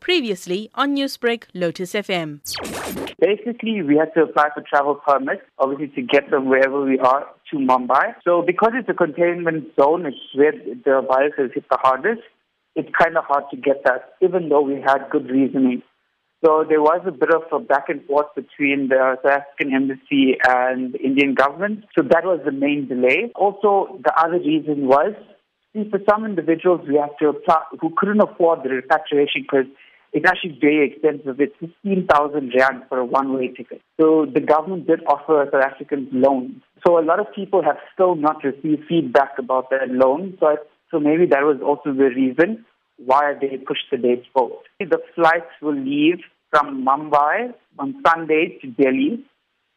Previously on Newsbreak, Lotus FM. Basically, we had to apply for travel permits, obviously to get them wherever we are to Mumbai. So because it's a containment zone, it's where the virus has hit the hardest, it's kind of hard to get that, even though we had good reasoning. So there was a bit of a back and forth between the South African embassy and the Indian government. So that was the main delay. Also, the other reason was, see, for some individuals, we have to apply who couldn't afford the repatriation because it's actually very expensive. It's 15,000 rand for a one-way ticket. So the government did offer South Africans loans. So a lot of people have still not received feedback about their loan. So, I, so maybe that was also the reason why they pushed the dates forward. The flights will leave from Mumbai on Sunday to Delhi.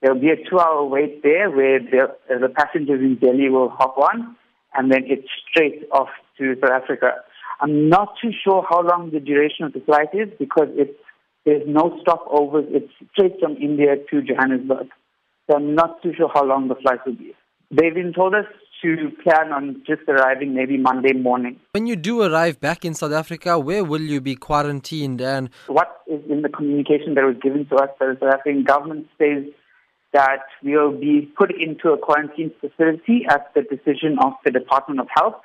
There will be a two-hour wait there where the, the passengers in Delhi will hop on, and then it's straight off to South Africa. I'm not too sure how long the duration of the flight is because it's, there's no stopovers. It's straight from India to Johannesburg. So I'm not too sure how long the flight will be. They've been told us to plan on just arriving maybe Monday morning. When you do arrive back in South Africa, where will you be quarantined? And what is in the communication that was given to us by the South African government says that will be put into a quarantine facility at the decision of the Department of Health.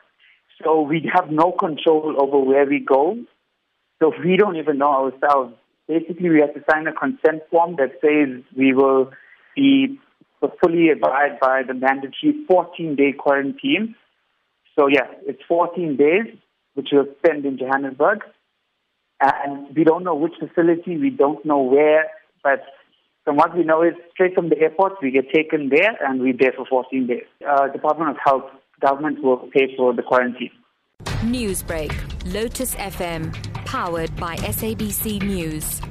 So we have no control over where we go. So we don't even know ourselves. Basically, we have to sign a consent form that says we will be fully abide by the mandatory 14-day quarantine. So yes, it's 14 days, which we'll spend in Johannesburg. And we don't know which facility, we don't know where, but from what we know is straight from the airport, we get taken there and we're there for 14 days. Uh, Department of Health, government will pay for the quarantine. Newsbreak, Lotus FM, powered by SABC News.